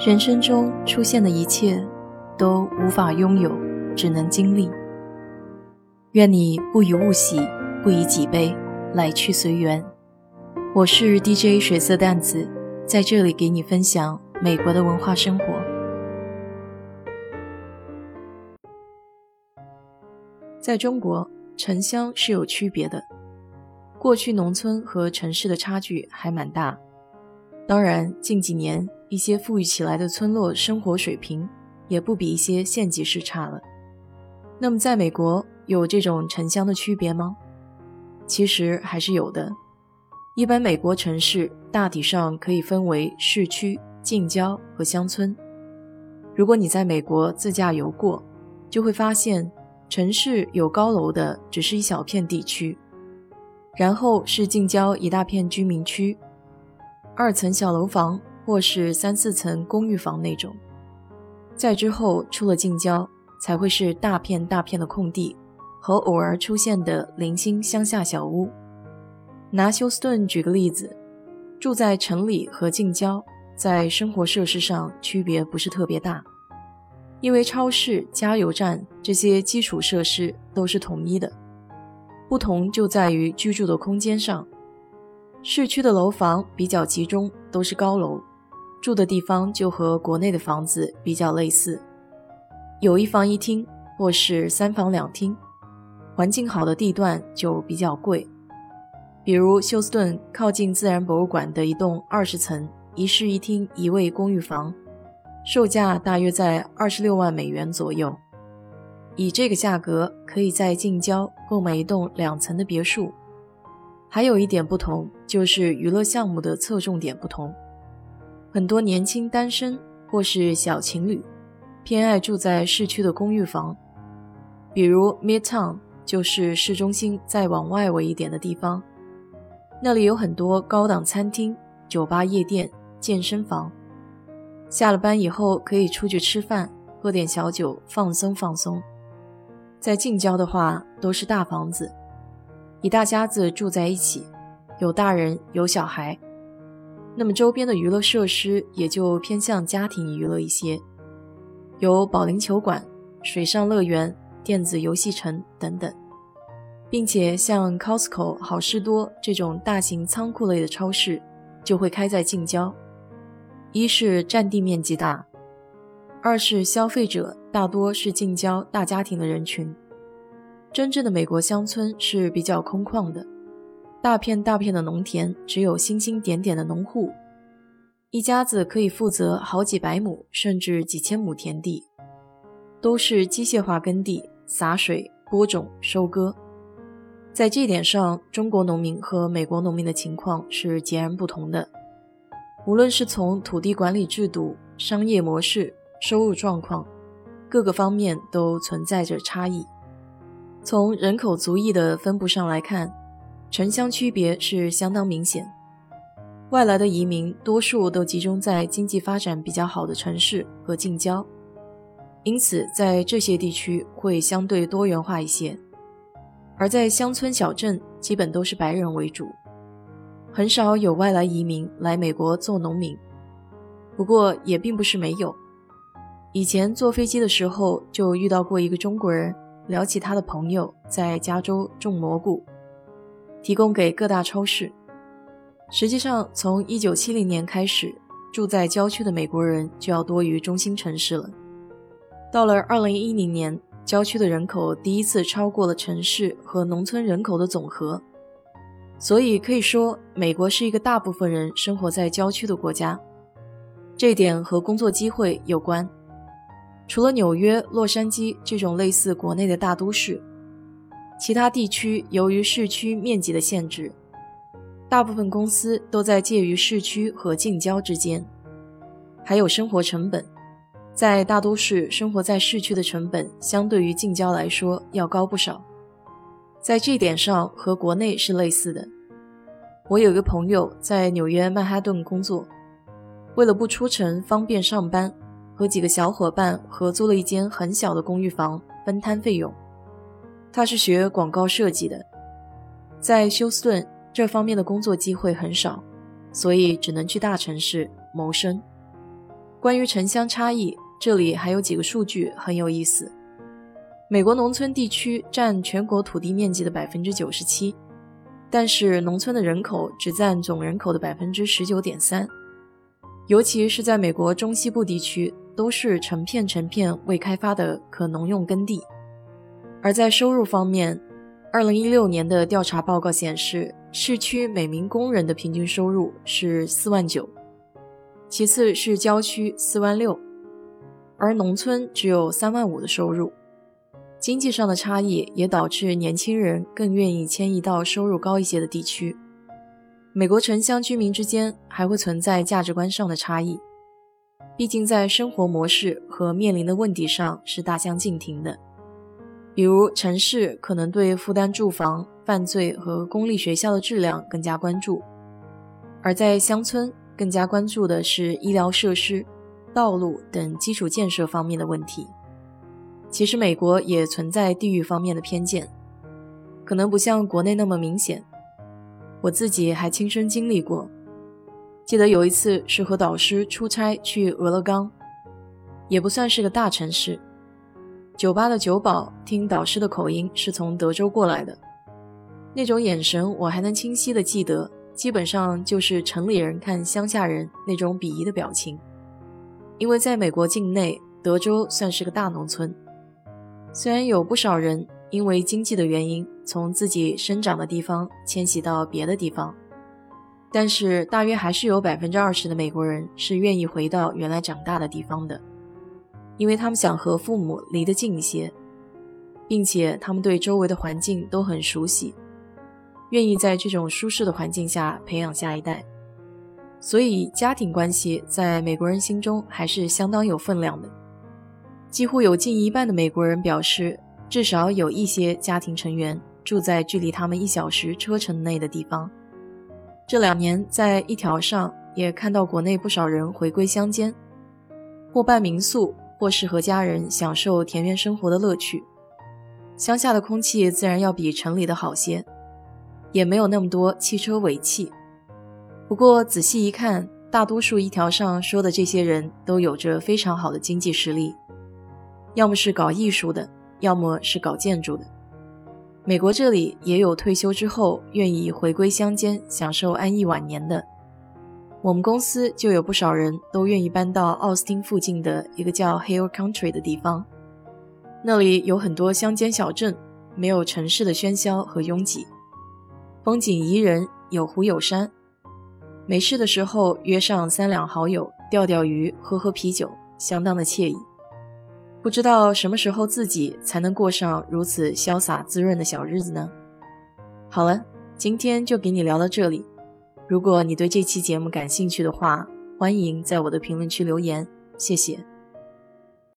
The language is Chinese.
人生中出现的一切，都无法拥有，只能经历。愿你不以物喜，不以己悲，来去随缘。我是 DJ 水色淡子，在这里给你分享美国的文化生活。在中国，城乡是有区别的，过去农村和城市的差距还蛮大。当然，近几年。一些富裕起来的村落生活水平也不比一些县级市差了。那么，在美国有这种城乡的区别吗？其实还是有的。一般美国城市大体上可以分为市区、近郊和乡村。如果你在美国自驾游过，就会发现城市有高楼的只是一小片地区，然后是近郊一大片居民区，二层小楼房。或是三四层公寓房那种，再之后出了近郊，才会是大片大片的空地和偶尔出现的零星乡下小屋。拿休斯顿举个例子，住在城里和近郊，在生活设施上区别不是特别大，因为超市、加油站这些基础设施都是统一的，不同就在于居住的空间上。市区的楼房比较集中，都是高楼。住的地方就和国内的房子比较类似，有一房一厅或是三房两厅，环境好的地段就比较贵。比如休斯顿靠近自然博物馆的一栋二十层一室一厅一卫公寓房，售价大约在二十六万美元左右。以这个价格，可以在近郊购买一栋两层的别墅。还有一点不同，就是娱乐项目的侧重点不同。很多年轻单身或是小情侣，偏爱住在市区的公寓房，比如 Midtown，就是市中心再往外围一点的地方，那里有很多高档餐厅、酒吧、夜店、健身房，下了班以后可以出去吃饭、喝点小酒，放松放松。在近郊的话，都是大房子，一大家子住在一起，有大人有小孩。那么周边的娱乐设施也就偏向家庭娱乐一些，有保龄球馆、水上乐园、电子游戏城等等，并且像 Costco、好事多这种大型仓库类的超市就会开在近郊。一是占地面积大，二是消费者大多是近郊大家庭的人群。真正的美国乡村是比较空旷的。大片大片的农田，只有星星点点的农户，一家子可以负责好几百亩甚至几千亩田地，都是机械化耕地，洒水、播种、收割。在这点上，中国农民和美国农民的情况是截然不同的。无论是从土地管理制度、商业模式、收入状况，各个方面都存在着差异。从人口族裔的分布上来看。城乡区别是相当明显，外来的移民多数都集中在经济发展比较好的城市和近郊，因此在这些地区会相对多元化一些；而在乡村小镇，基本都是白人为主，很少有外来移民来美国做农民。不过也并不是没有，以前坐飞机的时候就遇到过一个中国人，聊起他的朋友在加州种蘑菇。提供给各大超市。实际上，从一九七零年开始，住在郊区的美国人就要多于中心城市了。到了二零一零年，郊区的人口第一次超过了城市和农村人口的总和。所以可以说，美国是一个大部分人生活在郊区的国家。这点和工作机会有关。除了纽约、洛杉矶这种类似国内的大都市。其他地区由于市区面积的限制，大部分公司都在介于市区和近郊之间。还有生活成本，在大都市生活在市区的成本相对于近郊来说要高不少。在这点上和国内是类似的。我有一个朋友在纽约曼哈顿工作，为了不出城方便上班，和几个小伙伴合租了一间很小的公寓房，分摊费用。他是学广告设计的，在休斯顿这方面的工作机会很少，所以只能去大城市谋生。关于城乡差异，这里还有几个数据很有意思。美国农村地区占全国土地面积的百分之九十七，但是农村的人口只占总人口的百分之十九点三，尤其是在美国中西部地区，都是成片成片未开发的可农用耕地。而在收入方面，二零一六年的调查报告显示，市区每名工人的平均收入是四万九。其次是郊区四万六，而农村只有三万五的收入。经济上的差异也导致年轻人更愿意迁移到收入高一些的地区。美国城乡居民之间还会存在价值观上的差异，毕竟在生活模式和面临的问题上是大相径庭的。比如城市可能对负担住房、犯罪和公立学校的质量更加关注，而在乡村。更加关注的是医疗设施、道路等基础建设方面的问题。其实，美国也存在地域方面的偏见，可能不像国内那么明显。我自己还亲身经历过。记得有一次是和导师出差去俄勒冈，也不算是个大城市。酒吧的酒保听导师的口音是从德州过来的，那种眼神我还能清晰的记得。基本上就是城里人看乡下人那种鄙夷的表情，因为在美国境内，德州算是个大农村。虽然有不少人因为经济的原因从自己生长的地方迁徙到别的地方，但是大约还是有百分之二十的美国人是愿意回到原来长大的地方的，因为他们想和父母离得近一些，并且他们对周围的环境都很熟悉。愿意在这种舒适的环境下培养下一代，所以家庭关系在美国人心中还是相当有分量的。几乎有近一半的美国人表示，至少有一些家庭成员住在距离他们一小时车程内的地方。这两年在一条上也看到国内不少人回归乡间，或办民宿，或是和家人享受田园生活的乐趣。乡下的空气自然要比城里的好些。也没有那么多汽车尾气。不过仔细一看，大多数一条上说的这些人都有着非常好的经济实力，要么是搞艺术的，要么是搞建筑的。美国这里也有退休之后愿意回归乡间享受安逸晚年的。我们公司就有不少人都愿意搬到奥斯汀附近的一个叫 Hill Country 的地方，那里有很多乡间小镇，没有城市的喧嚣和拥挤。风景宜人，有湖有山。没事的时候约上三两好友钓钓鱼、喝喝啤酒，相当的惬意。不知道什么时候自己才能过上如此潇洒滋润的小日子呢？好了，今天就给你聊到这里。如果你对这期节目感兴趣的话，欢迎在我的评论区留言，谢谢。